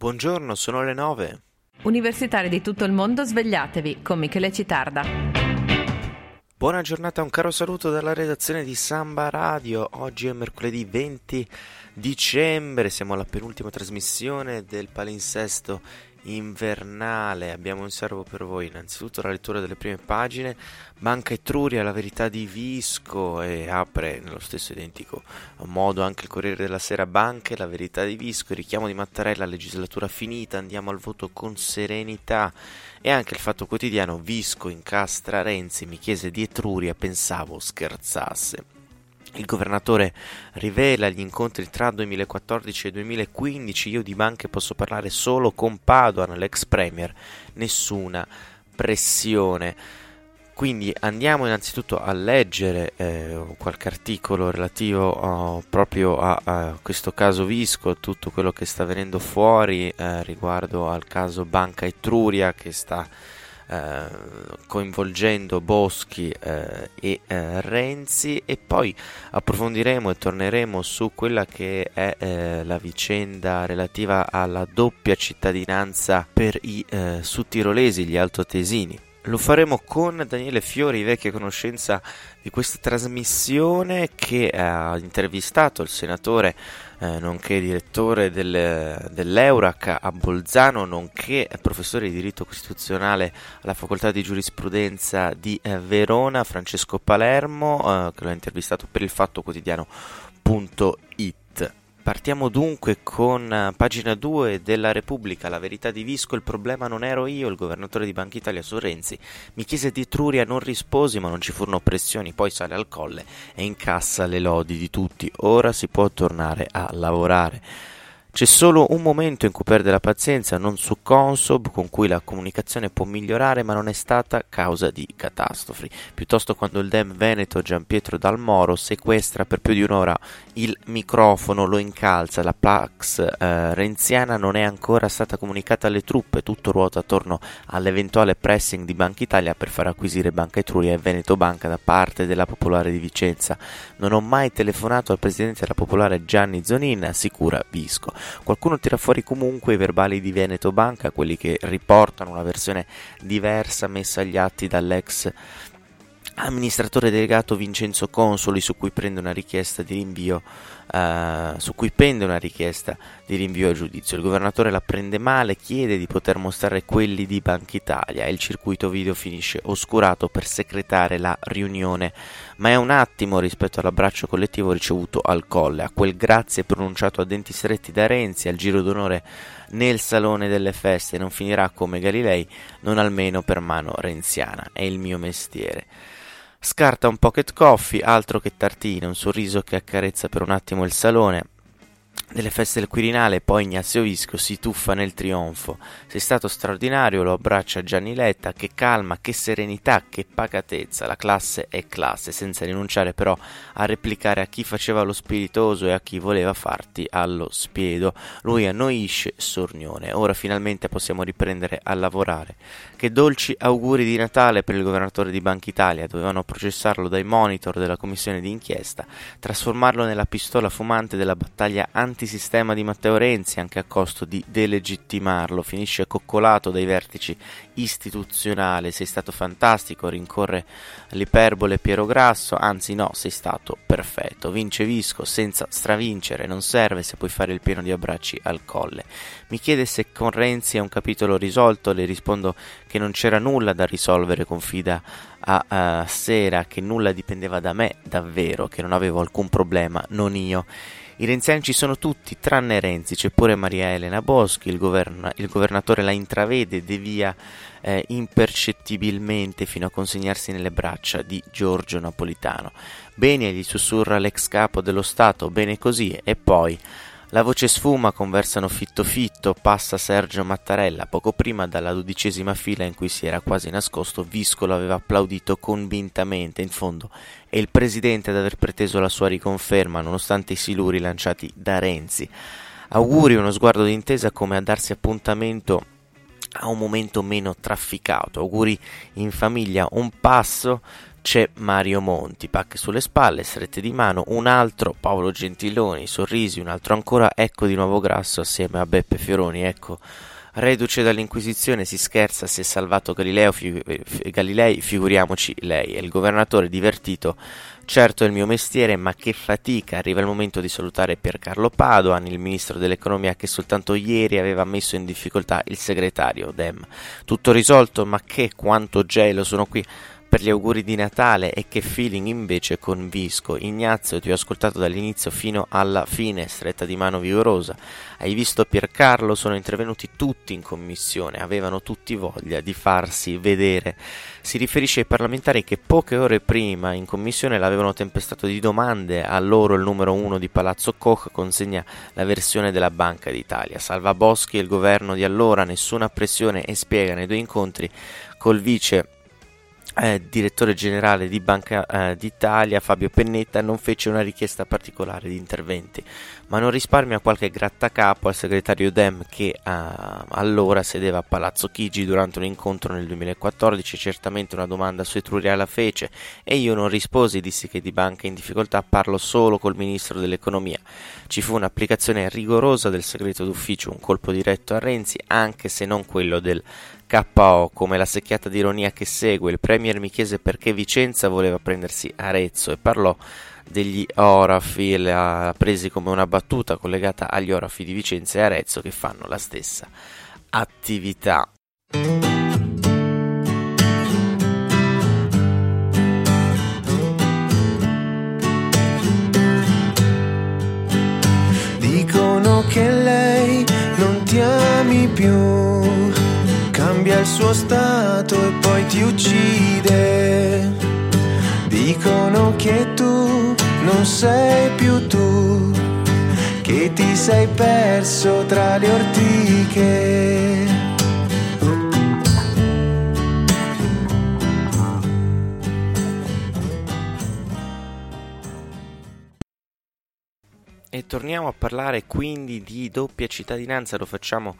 Buongiorno, sono le 9. Universitari di tutto il mondo, svegliatevi con Michele Citarda. Buona giornata, un caro saluto dalla redazione di Samba Radio. Oggi è mercoledì 20 dicembre, siamo alla penultima trasmissione del palinsesto invernale. Abbiamo in serbo per voi innanzitutto la lettura delle prime pagine. Banca Etruria, la verità di Visco e apre nello stesso identico modo anche il Corriere della Sera Banche, la verità di Visco, il richiamo di Mattarella, legislatura finita, andiamo al voto con serenità e anche il fatto quotidiano Visco incastra Renzi, mi chiese di Etruria, pensavo scherzasse. Il governatore rivela gli incontri tra 2014 e 2015. Io di banche posso parlare solo con Padoan, l'ex premier, nessuna pressione. Quindi andiamo innanzitutto a leggere eh, qualche articolo relativo oh, proprio a, a, questo caso Visco, tutto quello che sta venendo fuori eh, riguardo al caso Banca Etruria che sta eh, coinvolgendo Boschi eh, e eh, Renzi e poi approfondiremo e torneremo su quella che è eh, la vicenda relativa alla doppia cittadinanza per i eh, sudtirolesi, gli altoatesini. Lo faremo con Daniele Fiori, vecchia conoscenza di questa trasmissione, che ha intervistato il senatore, eh, nonché direttore del, dell'Eurac a Bolzano, nonché professore di diritto costituzionale alla facoltà di giurisprudenza di eh, Verona, Francesco Palermo, eh, che lo ha intervistato per il fatto quotidiano.it. Partiamo dunque con uh, pagina 2 della Repubblica, la verità di Visco, il problema non ero io, il governatore di Banca Italia Sorrenzi mi chiese di Etruria, non risposi ma non ci furono pressioni, poi sale al colle e incassa le lodi di tutti, ora si può tornare a lavorare. C'è solo un momento in cui perde la pazienza, non su Consob, con cui la comunicazione può migliorare, ma non è stata causa di catastrofi. Piuttosto quando il Dem Veneto Giampietro Dalmoro sequestra per più di un'ora il microfono, lo incalza, la Pax eh, renziana non è ancora stata comunicata alle truppe, tutto ruota attorno all'eventuale pressing di Banca Italia per far acquisire Banca Etruria e Veneto Banca da parte della Popolare di Vicenza. Non ho mai telefonato al presidente della Popolare Gianni Zonin, assicura Visco. Qualcuno tira fuori comunque i verbali di Veneto Banca, quelli che riportano una versione diversa messa agli atti dall'ex amministratore delegato Vincenzo Consoli su cui prende una richiesta di rinvio uh, su cui pende una richiesta di rinvio a giudizio. Il governatore la prende male, chiede di poter mostrare quelli di Banca Italia e il circuito video finisce oscurato per secretare la riunione, ma è un attimo rispetto all'abbraccio collettivo ricevuto al colle, a quel grazie pronunciato a denti stretti da Renzi al giro d'onore nel salone delle feste non finirà come Galilei, non almeno per mano renziana, è il mio mestiere. Scarta un pocket coffee, altro che tartine, un sorriso che accarezza per un attimo il salone, delle feste del Quirinale, poi Ignazio Visco si tuffa nel trionfo. Sei stato straordinario, lo abbraccia Gianni Letta, che calma, che serenità, che pacatezza. La classe è classe, senza rinunciare però a replicare a chi faceva lo spiritoso e a chi voleva farti allo spiedo. Lui annoisce Sornione. Ora finalmente possiamo riprendere a lavorare. Che dolci auguri di Natale per il governatore di Banca Italia. Dovevano processarlo dai monitor della commissione di inchiesta, trasformarlo nella pistola fumante della battaglia anti antisistema di Matteo Renzi anche a costo di delegittimarlo, finisce coccolato dai vertici istituzionali, sei stato fantastico, rincorre l'iperbole Piero Grasso, anzi no, sei stato perfetto, vince Visco senza stravincere, non serve se puoi fare il pieno di abbracci al colle. Mi chiede se con Renzi è un capitolo risolto, le rispondo che non c'era nulla da risolvere, confida a, a Sera che nulla dipendeva da me davvero, che non avevo alcun problema, non io. I renziani ci sono tutti, tranne Renzi, c'è pure Maria Elena Boschi, il, governa- il governatore la intravede, devia eh, impercettibilmente fino a consegnarsi nelle braccia di Giorgio Napolitano. Bene, gli sussurra l'ex capo dello Stato, bene così, e poi la voce sfuma, conversano fitto fitto, passa Sergio Mattarella, poco prima dalla dodicesima fila in cui si era quasi nascosto, Viscolo aveva applaudito convintamente, in fondo è il presidente ad aver preteso la sua riconferma nonostante i siluri lanciati da Renzi. Auguri, uno sguardo d'intesa come a darsi appuntamento a un momento meno trafficato. Auguri in famiglia, un passo c'è Mario Monti, pacche sulle spalle, strette di mano, un altro Paolo Gentiloni, sorrisi, un altro ancora, ecco di nuovo Grasso assieme a Beppe Fioroni, ecco. Reduce dall'Inquisizione, si scherza, si è salvato Galileo, fi- Galilei, figuriamoci lei, è il governatore divertito, certo è il mio mestiere, ma che fatica, arriva il momento di salutare Piercarlo Padoan, il ministro dell'economia che soltanto ieri aveva messo in difficoltà il segretario Dem. Tutto risolto, ma che quanto gelo sono qui per gli auguri di Natale e che feeling invece con Visco. Ignazio, ti ho ascoltato dall'inizio fino alla fine, stretta di mano vigorosa. Hai visto Piercarlo? Sono intervenuti tutti in commissione, avevano tutti voglia di farsi vedere. Si riferisce ai parlamentari che poche ore prima in commissione l'avevano tempestato di domande, a loro il numero uno di Palazzo Koch consegna la versione della Banca d'Italia. Salva Boschi e il governo di allora, nessuna pressione e spiega nei due incontri col vice eh, direttore generale di Banca eh, d'Italia Fabio Pennetta non fece una richiesta particolare di interventi, ma non risparmia qualche grattacapo al segretario Dem che eh, allora sedeva a Palazzo Chigi durante un incontro nel 2014, certamente una domanda su Etruria la fece e io non risposi, dissi che di banca in difficoltà parlo solo col ministro dell'economia. Ci fu un'applicazione rigorosa del segreto d'ufficio, un colpo diretto a Renzi, anche se non quello del KO, come la secchiata di ironia che segue, il Premier mi chiese perché Vicenza voleva prendersi Arezzo e parlò degli orafi, l'ha presi come una battuta collegata agli orafi di Vicenza e Arezzo che fanno la stessa attività. Suo stato e poi ti uccide. Dicono che tu non sei più tu, che ti sei perso tra le ortiche. Torniamo a parlare quindi di doppia cittadinanza, lo facciamo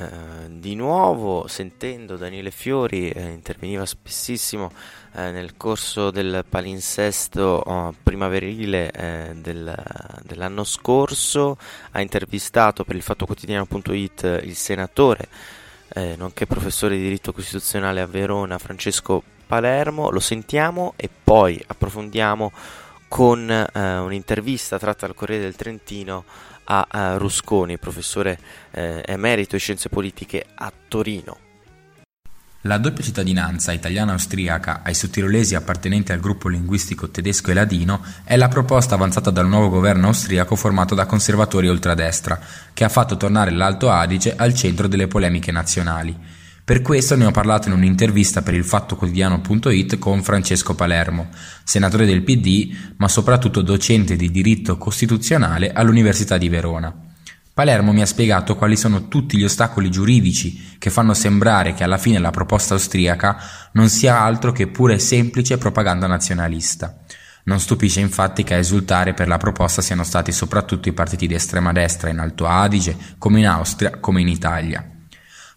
eh, di nuovo sentendo Daniele Fiori, eh, interveniva spessissimo eh, nel corso del palinsesto oh, primaverile eh, del, dell'anno scorso, ha intervistato per il Fatto Quotidiano.it il senatore, eh, nonché professore di diritto costituzionale a Verona, Francesco Palermo, lo sentiamo e poi approfondiamo con eh, un'intervista tratta dal Corriere del Trentino a, a Rusconi, professore eh, emerito di scienze politiche a Torino. La doppia cittadinanza italiana-austriaca ai sottirolesi appartenenti al gruppo linguistico tedesco e ladino è la proposta avanzata dal nuovo governo austriaco formato da conservatori ultradestra, che ha fatto tornare l'Alto Adige al centro delle polemiche nazionali. Per questo ne ho parlato in un'intervista per il fattoquotidiano.it con Francesco Palermo, senatore del PD, ma soprattutto docente di diritto costituzionale all'Università di Verona. Palermo mi ha spiegato quali sono tutti gli ostacoli giuridici che fanno sembrare che alla fine la proposta austriaca non sia altro che pura e semplice propaganda nazionalista. Non stupisce infatti che a esultare per la proposta siano stati soprattutto i partiti di estrema destra in Alto Adige, come in Austria, come in Italia.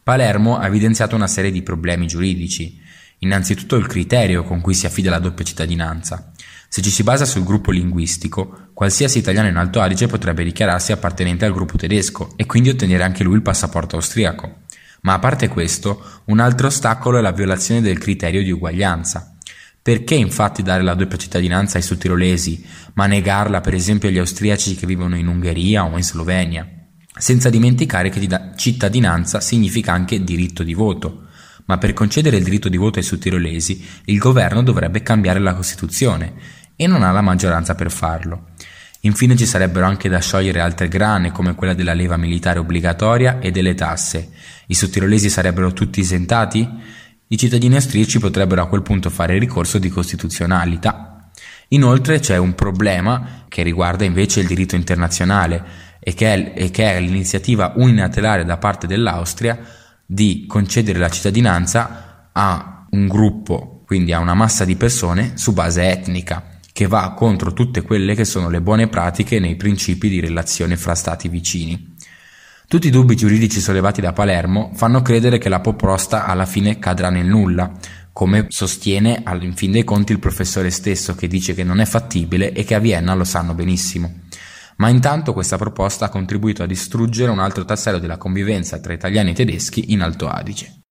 Palermo ha evidenziato una serie di problemi giuridici. Innanzitutto il criterio con cui si affida la doppia cittadinanza. Se ci si basa sul gruppo linguistico, qualsiasi italiano in Alto Adige potrebbe dichiararsi appartenente al gruppo tedesco e quindi ottenere anche lui il passaporto austriaco. Ma a parte questo, un altro ostacolo è la violazione del criterio di uguaglianza. Perché infatti dare la doppia cittadinanza ai sudtirolesi, ma negarla per esempio agli austriaci che vivono in Ungheria o in Slovenia? Senza dimenticare che cittadinanza significa anche diritto di voto. Ma per concedere il diritto di voto ai sudtirolesi, il governo dovrebbe cambiare la Costituzione e non ha la maggioranza per farlo. Infine ci sarebbero anche da sciogliere altre grane come quella della leva militare obbligatoria e delle tasse. I sudtirolesi sarebbero tutti esentati? I cittadini austriaci potrebbero a quel punto fare ricorso di costituzionalità. Inoltre c'è un problema che riguarda invece il diritto internazionale e che, è, l'iniziativa unilaterale da parte dell'Austria di concedere la cittadinanza a un gruppo, quindi a una massa di persone su base etnica, che va contro tutte quelle che sono le buone pratiche nei principi di relazione fra stati vicini. Tutti i dubbi giuridici sollevati da Palermo fanno credere che la proposta alla fine cadrà nel nulla, come sostiene in fin dei conti il professore stesso che dice che non è fattibile e che a Vienna lo sanno benissimo. Ma intanto questa proposta ha contribuito a distruggere un altro tassello della convivenza tra italiani e tedeschi in Alto Adige.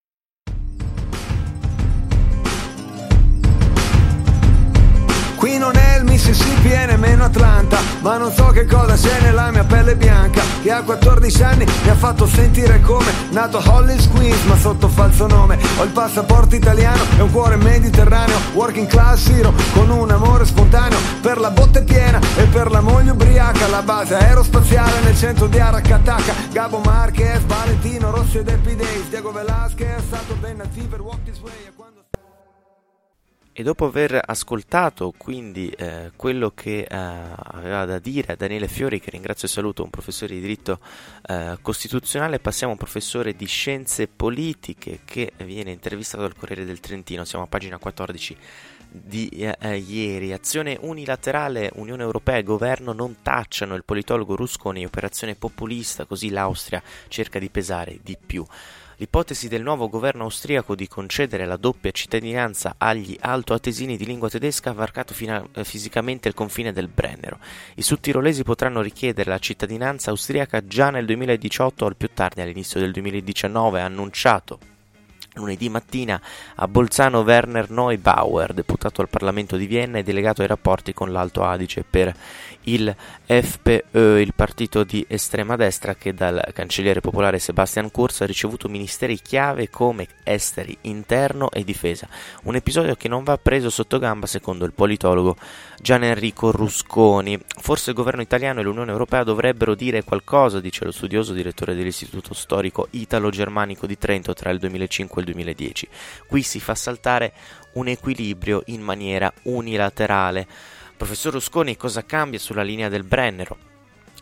Atlanta Ma non so che cosa c'è nella mia pelle bianca Che a 14 anni mi ha fatto sentire come Nato Hollis Queens ma sotto falso nome. Ho il passaporto italiano e un cuore mediterraneo Working class hero con un amore spontaneo Per la botte piena e per la moglie ubriaca. La base aerospaziale nel centro di Aracataca Gabo Marquez, Valentino Rossi ed Happy Days Diego Velasquez, Saturday Night Fever, Walk This Way e dopo aver ascoltato quindi eh, quello che eh, aveva da dire Daniele Fiori, che ringrazio e saluto, un professore di diritto eh, costituzionale, passiamo a un professore di scienze politiche che viene intervistato dal Corriere del Trentino. Siamo a pagina 14 di eh, eh, ieri. Azione unilaterale, Unione Europea e governo non tacciano il politologo Rusconi, operazione populista, così l'Austria cerca di pesare di più. L'ipotesi del nuovo governo austriaco di concedere la doppia cittadinanza agli altoatesini di lingua tedesca ha varcato fina- eh, fisicamente il confine del Brennero. I sudtirolesi potranno richiedere la cittadinanza austriaca già nel 2018 o al più tardi all'inizio del 2019, ha annunciato Lunedì mattina a Bolzano Werner Neubauer, deputato al Parlamento di Vienna e delegato ai rapporti con l'Alto Adige per il FPÖ, il partito di estrema destra che dal cancelliere popolare Sebastian Kurz ha ricevuto ministeri chiave come esteri, interno e difesa. Un episodio che non va preso sotto gamba secondo il politologo Gian Enrico Rusconi. Forse il governo italiano e l'Unione Europea dovrebbero dire qualcosa, dice lo studioso direttore dell'Istituto Storico Italo-Germanico di Trento tra il 2005 e il 2010. Qui si fa saltare un equilibrio in maniera unilaterale. Professor Rusconi, cosa cambia sulla linea del Brennero?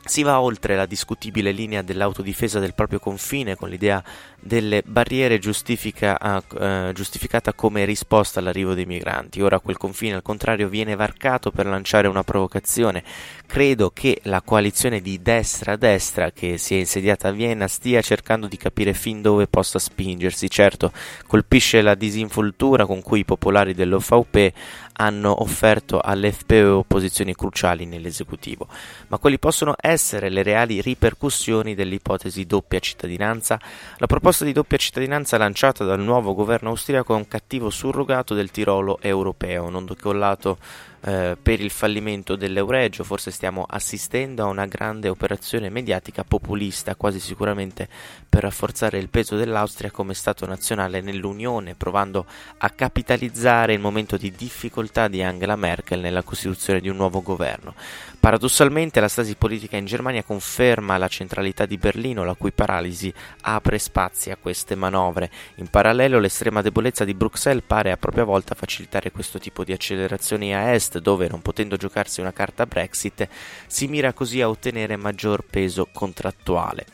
Si va oltre la discutibile linea dell'autodifesa del proprio confine con l'idea delle barriere giustifica, uh, giustificata come risposta all'arrivo dei migranti. Ora quel confine al contrario viene varcato per lanciare una provocazione. Credo che la coalizione di destra a destra che si è insediata a Vienna stia cercando di capire fin dove possa spingersi. Certo, colpisce la disinvoltura con cui i popolari dell'OVP hanno offerto all'FPÖ posizioni cruciali nell'esecutivo. Ma quali possono essere le reali ripercussioni dell'ipotesi doppia cittadinanza? La proposta di doppia cittadinanza lanciata dal nuovo governo austriaco è un cattivo surrogato del Tirolo europeo, non decollato eh, per il fallimento dell'Euregio, forse stiamo assistendo a una grande operazione mediatica populista, quasi sicuramente per rafforzare il peso dell'Austria come Stato nazionale nell'Unione, provando a capitalizzare il momento di difficoltà di Angela Merkel nella costituzione di un nuovo governo. Paradossalmente la stasi politica in Germania conferma la centralità di Berlino, la cui paralisi apre spazi a queste manovre. In parallelo l'estrema debolezza di Bruxelles pare a propria volta facilitare questo tipo di accelerazioni a est, dove non potendo giocarsi una carta Brexit si mira così a ottenere maggior peso contrattuale.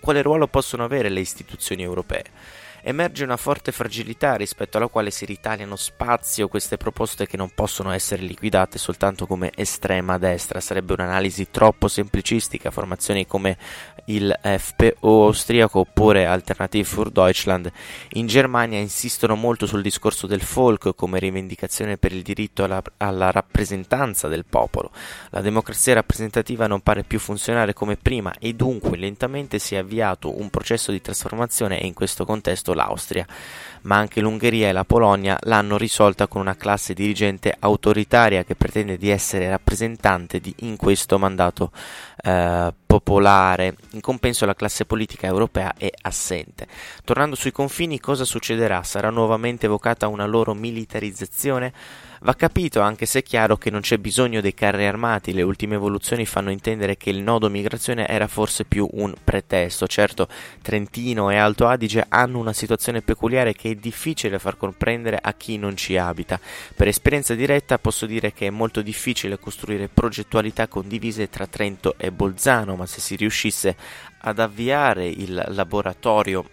Quale ruolo possono avere le istituzioni europee? Emerge una forte fragilità rispetto alla quale si ritagliano spazio queste proposte che non possono essere liquidate soltanto come estrema destra. Sarebbe un'analisi troppo semplicistica. Formazioni come il FPO austriaco oppure Alternative für Deutschland in Germania insistono molto sul discorso del folk come rivendicazione per il diritto alla, alla rappresentanza del popolo. La democrazia rappresentativa non pare più funzionare come prima e dunque lentamente si è avviato un processo di trasformazione e in questo contesto soprattutto l'Austria, ma anche l'Ungheria e la Polonia l'hanno risolta con una classe dirigente autoritaria che pretende di essere rappresentante di, in questo mandato eh, popolare. In compenso la classe politica europea è assente. Tornando sui confini, cosa succederà? Sarà nuovamente evocata una loro militarizzazione? Va capito, anche se è chiaro che non c'è bisogno dei carri armati, le ultime evoluzioni fanno intendere che il nodo migrazione era forse più un pretesto. Certo, Trentino e Alto Adige hanno una situazione peculiare che è difficile far comprendere a chi non ci abita. Per esperienza diretta posso dire che è molto difficile costruire progettualità condivise tra Trento e Bolzano, ma se si riuscisse ad avviare il laboratorio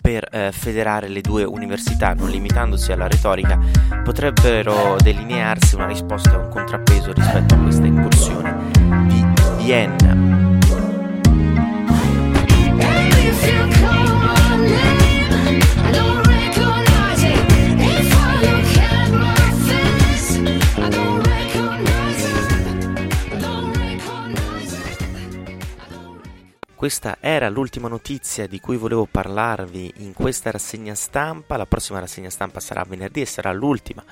per eh, federare le due università, non limitandosi alla retorica, potrebbero delinearsi una risposta un contrappeso rispetto a questa incursione di Vienna. Questa era l'ultima notizia di cui volevo parlarvi in questa rassegna stampa. La prossima rassegna stampa sarà venerdì e sarà l'ultima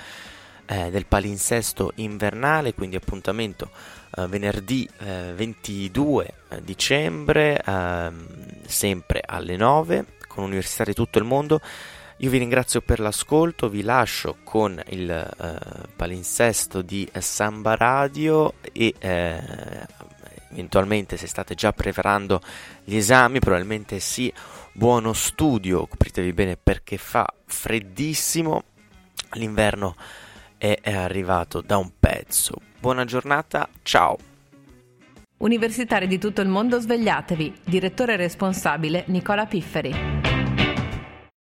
eh, del palinsesto invernale, quindi appuntamento eh, venerdì eh, 22 eh, dicembre, ehm, sempre alle 9, con università di tutto il mondo. Io vi ringrazio per l'ascolto, vi lascio con il eh, palinsesto di Samba Radio e eh, eventualmente se state già preparando gli esami, probabilmente sì, buono studio, copritevi bene perché fa freddissimo, l'inverno è arrivato da un pezzo. Buona giornata, ciao! Universitari di tutto il mondo svegliatevi, direttore responsabile Nicola Pifferi.